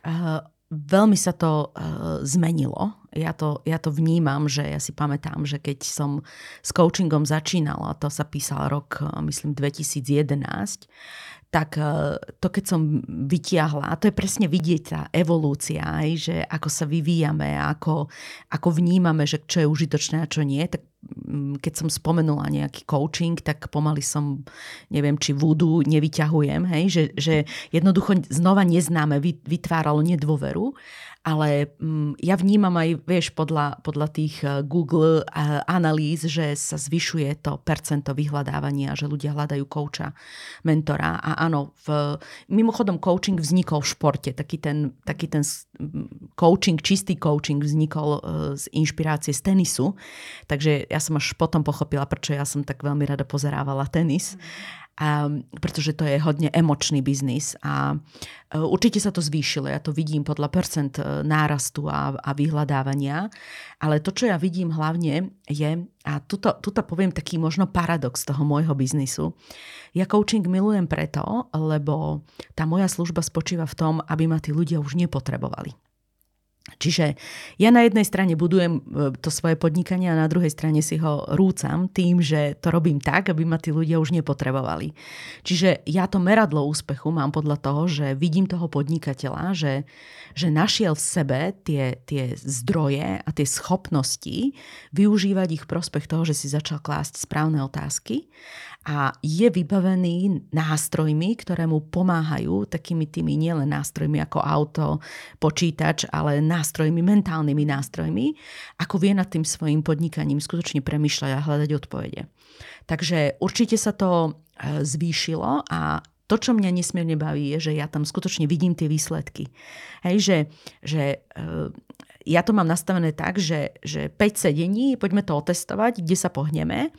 Uh, veľmi sa to uh, zmenilo ja to, ja to vnímam, že ja si pamätám, že keď som s coachingom začínala, to sa písal rok, myslím, 2011, tak e, to keď som vytiahla, a to je presne vidieť tá evolúcia, aj, že ako sa vyvíjame, ako, ako vnímame, že čo je užitočné a čo nie, tak mm, keď som spomenula nejaký coaching, tak pomaly som, neviem, či vúdu nevyťahujem, hej, že, že jednoducho znova neznáme vytváralo nedôveru ale mm, ja vnímam aj, vieš, podľa, podľa tých eh, Google eh, analýz, že sa zvyšuje to percento vyhľadávania, že ľudia hľadajú kouča, mentora. A áno, v, mimochodom coaching vznikol v športe. Taký ten, taký ten coaching, čistý coaching vznikol eh, z inšpirácie z tenisu. Takže ja som až potom pochopila, prečo ja som tak veľmi rada pozerávala tenis. A, pretože to je hodne emočný biznis a e, určite sa to zvýšilo. Ja to vidím podľa percent e, nárastu a, a vyhľadávania, ale to, čo ja vidím hlavne je, a tuto, tuto poviem taký možno paradox toho môjho biznisu, ja coaching milujem preto, lebo tá moja služba spočíva v tom, aby ma tí ľudia už nepotrebovali. Čiže ja na jednej strane budujem e, to svoje podnikanie a na druhej strane si ho rúcam tým, že to robím tak, aby ma tí ľudia už nepotrebovali. Čiže ja to meradlo úspechu mám podľa toho, že vidím toho podnikateľa, že, že našiel v sebe tie, tie zdroje a tie schopnosti využívať ich prospech toho, že si začal klásť správne otázky a je vybavený nástrojmi, ktoré mu pomáhajú, takými tými nielen nástrojmi ako auto, počítač, ale nástrojmi, mentálnymi nástrojmi, ako vie nad tým svojim podnikaním skutočne premyšľať a hľadať odpovede. Takže určite sa to e, zvýšilo a to, čo mňa nesmierne baví, je, že ja tam skutočne vidím tie výsledky. Hej, že, že e, ja to mám nastavené tak, že, že 5 sedení, poďme to otestovať, kde sa pohneme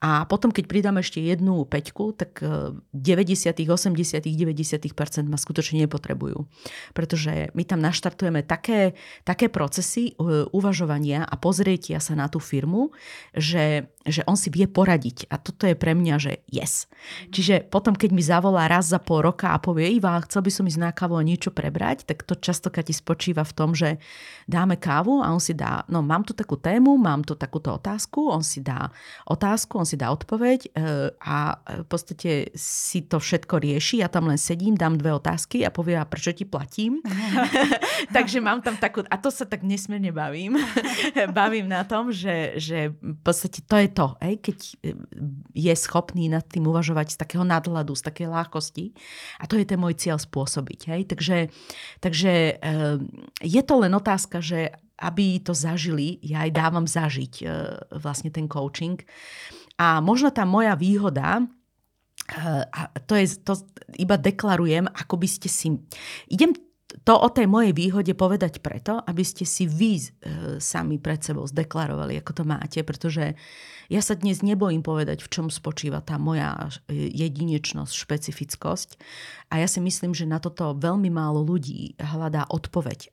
A potom, keď pridáme ešte jednu peťku, tak 90, 80, 90% ma skutočne nepotrebujú. Pretože my tam naštartujeme také, také procesy e, uvažovania a pozrietia sa na tú firmu, že, že on si vie poradiť. A toto je pre mňa, že yes. Čiže potom, keď mi zavolá raz za pol roka a povie, Iva, chcel by som ísť na kávu a niečo prebrať, tak to častokrát ti spočíva v tom, že dáme kávu a on si dá, no mám tu takú tému, mám tu takúto otázku, on si dá otázku, on si dá odpoveď e, a v podstate si to všetko rieši. Ja tam len sedím, dám dve otázky a povie, a prečo ti platím? Takže mám tam takú, a to sa tak nesmierne bavím. bavím na tom, že, že v podstate to je to, ej, keď je schopný nad tým uvažovať z takého nadhľadu, z takej ľahkosti. A to je ten môj cieľ spôsobiť. Hej. Takže, takže e, je to len otázka, že aby to zažili, ja aj dávam zažiť e, vlastne ten coaching. A možno tá moja výhoda, e, a to je, to iba deklarujem, ako by ste si... Idem to o tej mojej výhode povedať preto, aby ste si vy e, sami pred sebou zdeklarovali, ako to máte, pretože ja sa dnes nebojím povedať, v čom spočíva tá moja jedinečnosť, špecifickosť. A ja si myslím, že na toto veľmi málo ľudí hľadá odpoveď.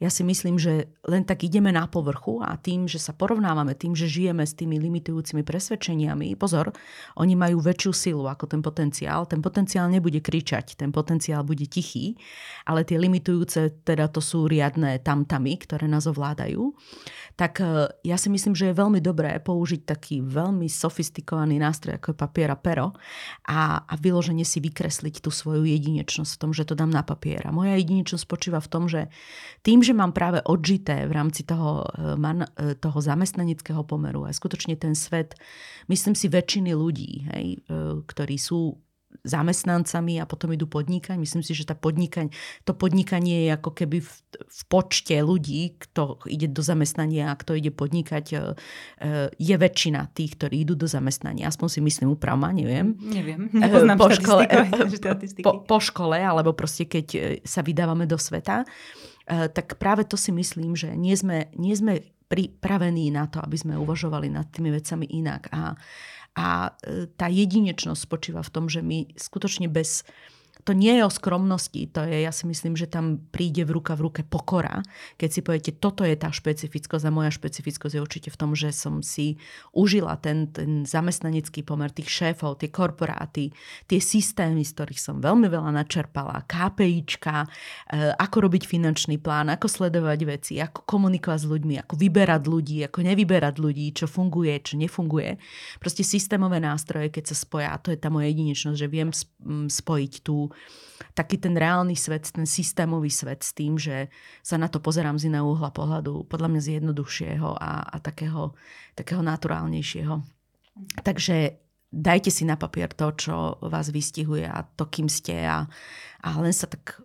Ja si myslím, že len tak ideme na povrchu a tým, že sa porovnávame, tým, že žijeme s tými limitujúcimi presvedčeniami, pozor, oni majú väčšiu silu ako ten potenciál. Ten potenciál nebude kričať, ten potenciál bude tichý, ale tie limitujúce, teda to sú riadne tamtamy, ktoré nás ovládajú. Tak e, ja si myslím, že je veľmi dobré použiť taký veľmi sofistikovaný nástroj, ako je papier a pero a, a vyloženie si vykresliť tú svoju jedinečnosť v tom, že to dám na papier. A moja jedinečnosť spočíva v tom, že tým, že mám práve odžité v rámci toho, eh, man, eh, toho zamestnaneckého pomeru a skutočne ten svet, myslím si väčšiny ľudí, hej, eh, ktorí sú zamestnancami a potom idú podnikať. Myslím si, že tá podnikaň, to podnikanie je ako keby v, v počte ľudí, kto ide do zamestnania a kto ide podnikať, je väčšina tých, ktorí idú do zamestnania. Aspoň si myslím, upravma, neviem. Neviem, nepoznám po škole, po, po škole, alebo proste keď sa vydávame do sveta. Eh, tak práve to si myslím, že nie sme, nie sme pripravení na to, aby sme uvažovali nad tými vecami inak. A, a eh, tá jedinečnosť spočíva v tom, že my skutočne bez, to nie je o skromnosti, to je, ja si myslím, že tam príde v ruka v ruke pokora. Keď si poviete, toto je tá špecifickosť a moja špecifickosť je určite v tom, že som si užila ten, ten zamestnanecký pomer tých šéfov, tie korporáty, tie systémy, z ktorých som veľmi veľa načerpala, KPIčka, e, ako robiť finančný plán, ako sledovať veci, ako komunikovať s ľuďmi, ako vyberať ľudí, ako nevyberať ľudí, čo funguje, čo nefunguje. Proste systémové nástroje, keď sa spoja, to je tá moja jedinečnosť, že viem spojiť tú taký ten reálny svet, ten systémový svet s tým, že sa na to pozerám z iného uhla pohľadu, podľa mňa z jednoduchšieho a, a takého, takého naturálnejšieho. Takže dajte si na papier to, čo vás vystihuje a to, kým ste a, a len sa tak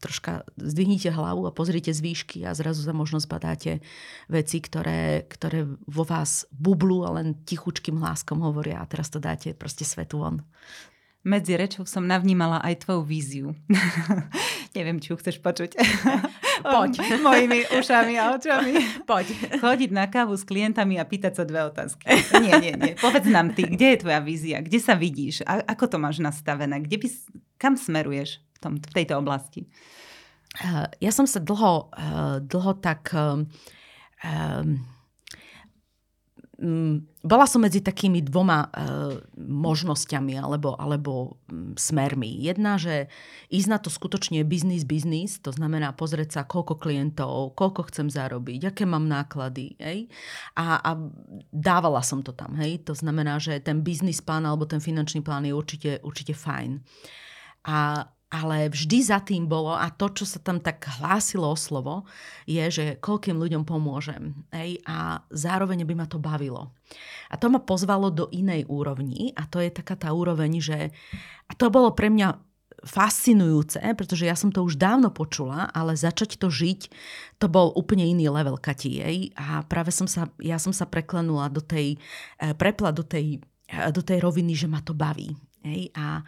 troška zdvihnite hlavu a pozrite z výšky a zrazu za možno zbadáte veci, ktoré, ktoré vo vás bublu a len tichučkým hláskom hovoria a teraz to dáte proste svetu von medzi rečou som navnímala aj tvoju víziu. Neviem, či ju chceš počuť. Poď. Mojimi ušami a očami. Poď. Chodiť na kávu s klientami a pýtať sa dve otázky. Nie, nie, nie. Povedz nám ty, kde je tvoja vízia? Kde sa vidíš? A ako to máš nastavené? Kde by, kam smeruješ v, tom, v tejto oblasti? Uh, ja som sa dlho, uh, dlho tak... Um, bola som medzi takými dvoma e, možnosťami alebo, alebo mm, smermi. Jedna, že ísť na to skutočne biznis, biznis, to znamená pozrieť sa, koľko klientov, koľko chcem zarobiť, aké mám náklady. Hej? A, a dávala som to tam. Hej? To znamená, že ten biznis plán alebo ten finančný plán je určite, určite fajn. A ale vždy za tým bolo, a to, čo sa tam tak hlásilo o slovo, je, že koľkým ľuďom pomôžem. Ej, a zároveň by ma to bavilo. A to ma pozvalo do inej úrovni a to je taká tá úroveň, že... A to bolo pre mňa fascinujúce, pretože ja som to už dávno počula, ale začať to žiť, to bol úplne iný level Kati. Ej. A práve som sa, ja som sa preklenula do tej, eh, prepla do tej, eh, do tej roviny, že ma to baví Hej, a,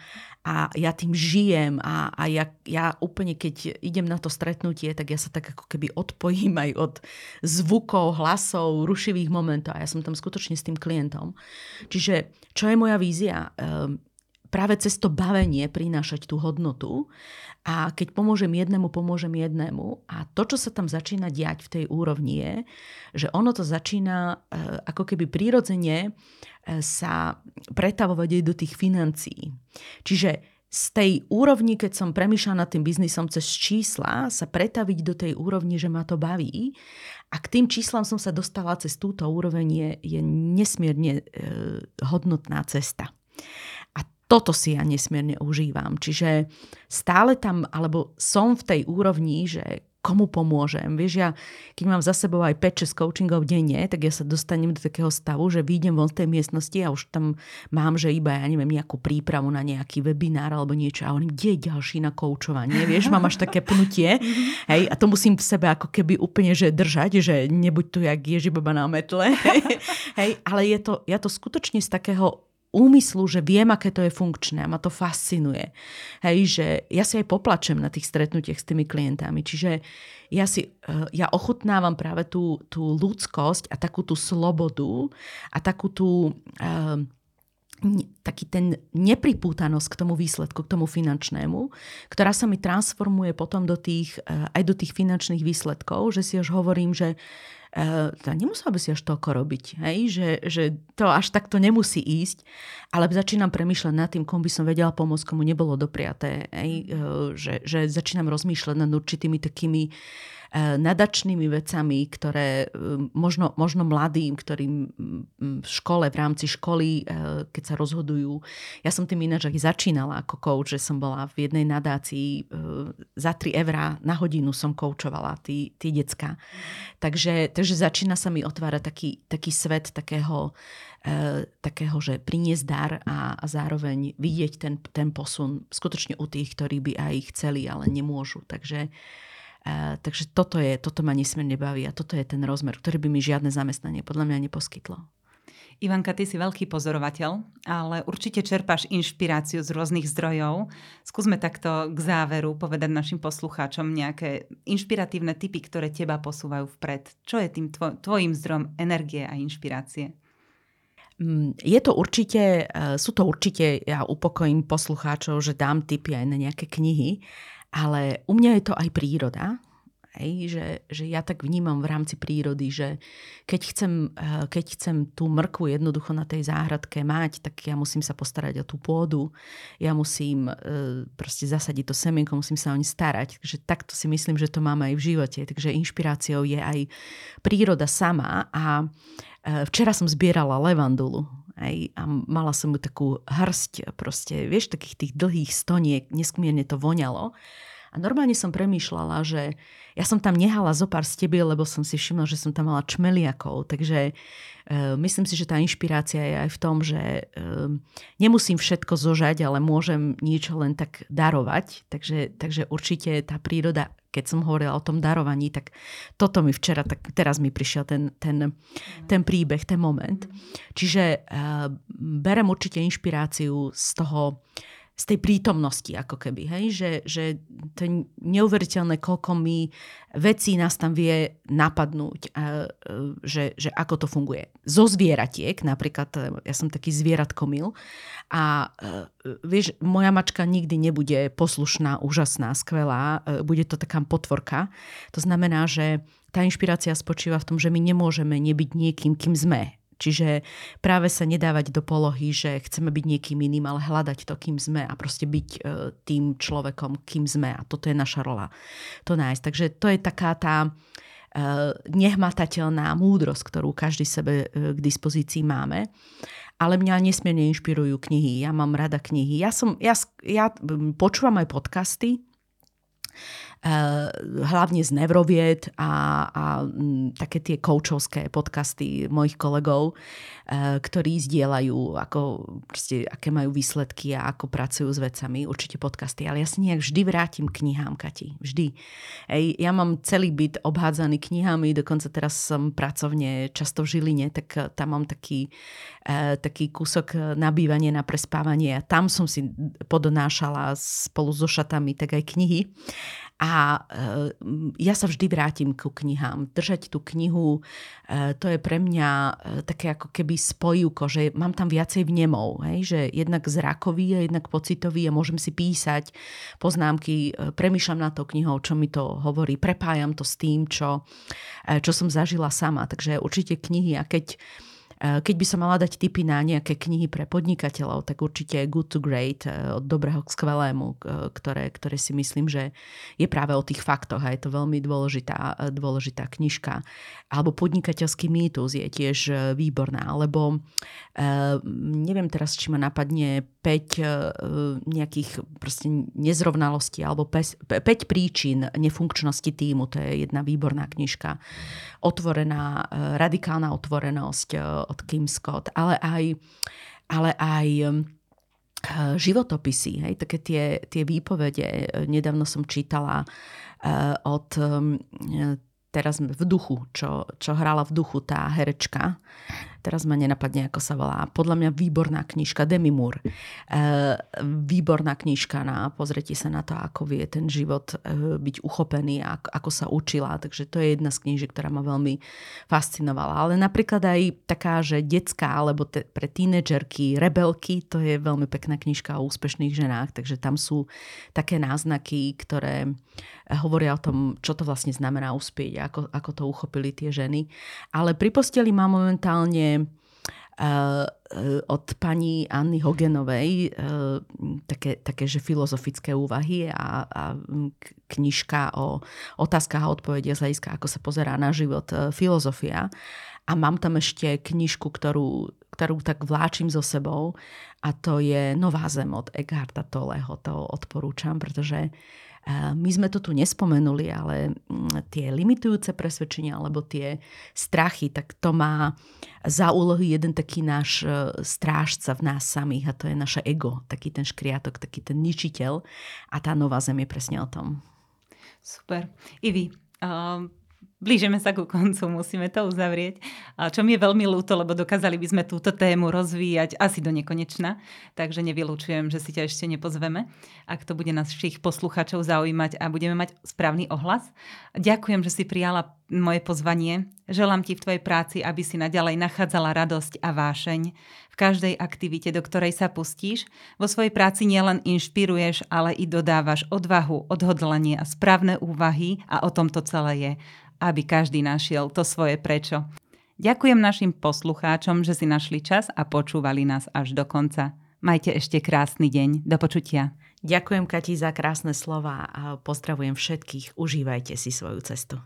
a ja tým žijem a, a ja, ja úplne, keď idem na to stretnutie, tak ja sa tak ako keby odpojím aj od zvukov, hlasov, rušivých momentov a ja som tam skutočne s tým klientom. Čiže čo je moja vízia? Um, práve cez to bavenie prinášať tú hodnotu a keď pomôžem jednému, pomôžem jednému a to, čo sa tam začína diať v tej úrovni je, že ono to začína uh, ako keby prírodzene sa pretavovať aj do tých financií. Čiže z tej úrovni, keď som premýšľala nad tým biznisom cez čísla, sa pretaviť do tej úrovni, že ma to baví. A k tým číslam som sa dostala cez túto úroveň je, je nesmierne e, hodnotná cesta. Toto si ja nesmierne užívam. Čiže stále tam, alebo som v tej úrovni, že komu pomôžem. Vieš, ja keď mám za sebou aj 5-6 coachingov denne, tak ja sa dostanem do takého stavu, že výjdem von z tej miestnosti a už tam mám, že iba, ja neviem, nejakú prípravu na nejaký webinár alebo niečo a hovorím, kde je ďalší na koučovanie, vieš, mám až také pnutie, hej, a to musím v sebe ako keby úplne, že držať, že nebuď tu jak Ježibaba na metle, hej, ale je to, ja to skutočne z takého úmyslu, že viem, aké to je funkčné a ma to fascinuje. Hej, že ja si aj poplačem na tých stretnutiach s tými klientami. Čiže ja, si, eh, ja ochutnávam práve tú, tú ľudskosť a takú tú slobodu a takú tú... Uh, taký ten nepripútanosť k tomu výsledku, k tomu finančnému, ktorá sa mi transformuje potom do tých, eh, aj do tých finančných výsledkov, že si až hovorím, že uh, nemusela by si až toľko robiť, hej? Že, že to až takto nemusí ísť, ale začínam premýšľať nad tým, komu by som vedela pomôcť, komu nebolo dopriaté, hej? Uh, že, že začínam rozmýšľať nad určitými takými uh, nadačnými vecami, ktoré e, možno, možno mladým, ktorým v škole, v rámci školy, e, keď sa rozhodujú. Ja som tým ináč aj začínala ako coach, že som bola v jednej nadácii za 3 eurá na hodinu som koučovala tí, decka. Takže, takže začína sa mi otvárať taký, taký svet takého, takého, že priniesť dar a, a zároveň vidieť ten, ten posun skutočne u tých, ktorí by aj chceli, ale nemôžu. Takže Takže toto, je, toto ma nesmierne baví a toto je ten rozmer, ktorý by mi žiadne zamestnanie podľa mňa neposkytlo. Ivanka, ty si veľký pozorovateľ, ale určite čerpáš inšpiráciu z rôznych zdrojov. Skúsme takto k záveru povedať našim poslucháčom nejaké inšpiratívne typy, ktoré teba posúvajú vpred. Čo je tým tvoj, tvojim zdrojom energie a inšpirácie? Mm, je to určite, e, sú to určite, ja upokojím poslucháčov, že dám tipy aj na nejaké knihy, ale u mňa je to aj príroda, Hej, že, že ja tak vnímam v rámci prírody, že keď chcem, eh, keď chcem tú mrkvu jednoducho na tej záhradke mať, tak ja musím sa postarať o tú pôdu, ja musím eh, proste zasadiť to semienko, musím sa o ne starať. Takže takto si myslím, že to máme aj v živote. Takže inšpiráciou je aj príroda sama a eh, včera som zbierala levandulu. Hej, a mala som mu takú hrst, proste, vieš, takých tých dlhých stoniek, nesmierne to voňalo. A normálne som premýšľala, že ja som tam nehala zo pár stebiel, lebo som si všimla, že som tam mala čmeliakov. Takže e, myslím si, že tá inšpirácia je aj v tom, že e, nemusím všetko zožať, ale môžem niečo len tak darovať. Takže, takže určite tá príroda, keď som hovorila o tom darovaní, tak toto mi včera, tak teraz mi prišiel ten, ten, ten príbeh, ten moment. Čiže e, berem určite inšpiráciu z toho, z tej prítomnosti, ako keby, hej? Že, že to je neuveriteľné, koľko mi vecí nás tam vie napadnúť, a, e, že, že ako to funguje. Zo zvieratiek, napríklad, e, ja som taký zvieratkomil a e, vieš, moja mačka nikdy nebude poslušná, úžasná, skvelá, bude to taká potvorka. To znamená, že tá inšpirácia spočíva v tom, že my nemôžeme nebyť niekým, kým sme. Čiže práve sa nedávať do polohy, že chceme byť niekým iným, ale hľadať to, kým sme a proste byť e, tým človekom, kým sme. A toto je naša rola. To nájsť. Takže to je taká tá e, nehmatateľná múdrosť, ktorú každý sebe e, k dispozícii máme. Ale mňa nesmierne inšpirujú knihy. Ja mám rada knihy. Ja, som, ja, ja počúvam aj podcasty, hlavne z Nevrovied a, a také tie koučovské podcasty mojich kolegov, ktorí zdieľajú, ako, proste, aké majú výsledky a ako pracujú s vecami, určite podcasty. Ale ja si nejak vždy vrátim knihám, Kati. Vždy. Ej, ja mám celý byt obhádzaný knihami, dokonca teraz som pracovne často v Žiline, tak tam mám taký, taký kúsok nabývanie na prespávanie a tam som si podonášala spolu so šatami tak aj knihy. A e, ja sa vždy vrátim ku knihám. Držať tú knihu, e, to je pre mňa e, také ako keby spojivko, že mám tam viacej vnemov. Hej? Že jednak zrakový a jednak pocitový a môžem si písať poznámky, premýšľam na to knihou, čo mi to hovorí, prepájam to s tým, čo, čo som zažila sama. Takže určite knihy a keď Eh, keď by som mala dať tipy na nejaké knihy pre podnikateľov, tak určite Good to Great eh, od dobrého k skvelému, ktoré, ktoré si myslím, že je práve o tých faktoch a je to veľmi dôležitá, dôležitá knižka. Alebo Podnikateľský mýtus je tiež eh, výborná, alebo neviem teraz, či ma napadne 5 nejakých proste nezrovnalostí alebo 5 príčin nefunkčnosti týmu, to je jedna výborná knižka. Otvorená, radikálna otvorenosť, od Kim Scott, ale aj, ale aj životopisy, hej, také tie, tie výpovede. Nedávno som čítala od teraz v duchu, čo, čo hrala v duchu tá herečka. Teraz ma nenapadne, ako sa volá. Podľa mňa výborná knižka, Demi Moore. E, výborná knižka na pozrietie sa na to, ako vie ten život e, byť uchopený ako, ako sa učila. Takže to je jedna z knížiek, ktorá ma veľmi fascinovala. Ale napríklad aj taká, že detská alebo te, pre tínedžerky, rebelky, to je veľmi pekná knižka o úspešných ženách. Takže tam sú také náznaky, ktoré hovoria o tom, čo to vlastne znamená uspieť ako, ako to uchopili tie ženy. Ale pri posteli mám momentálne uh, od pani Anny Hogenovej uh, také, také, že filozofické úvahy a, a knižka o otázkach a odpovede z hľadiska, ako sa pozerá na život filozofia. A mám tam ešte knižku, ktorú, ktorú tak vláčim so sebou a to je Nová zem od Eckharta Tolleho. To odporúčam, pretože uh, my sme to tu nespomenuli, ale mm, tie limitujúce presvedčenia alebo tie strachy, tak to má za úlohy jeden taký náš e, strážca v nás samých a to je naše ego, taký ten škriatok, taký ten ničiteľ a tá nová zem je presne o tom. Super. Ivi, Blížime sa ku koncu, musíme to uzavrieť. A čo mi je veľmi ľúto, lebo dokázali by sme túto tému rozvíjať asi do nekonečna, takže nevylučujem, že si ťa ešte nepozveme, ak to bude našich poslucháčov zaujímať a budeme mať správny ohlas. Ďakujem, že si prijala moje pozvanie. Želám ti v tvojej práci, aby si naďalej nachádzala radosť a vášeň v každej aktivite, do ktorej sa pustíš. Vo svojej práci nielen inšpiruješ, ale i dodávaš odvahu, odhodlanie a správne úvahy a o tom to celé je aby každý našiel to svoje prečo. Ďakujem našim poslucháčom, že si našli čas a počúvali nás až do konca. Majte ešte krásny deň. Do počutia. Ďakujem Kati za krásne slova a pozdravujem všetkých. Užívajte si svoju cestu.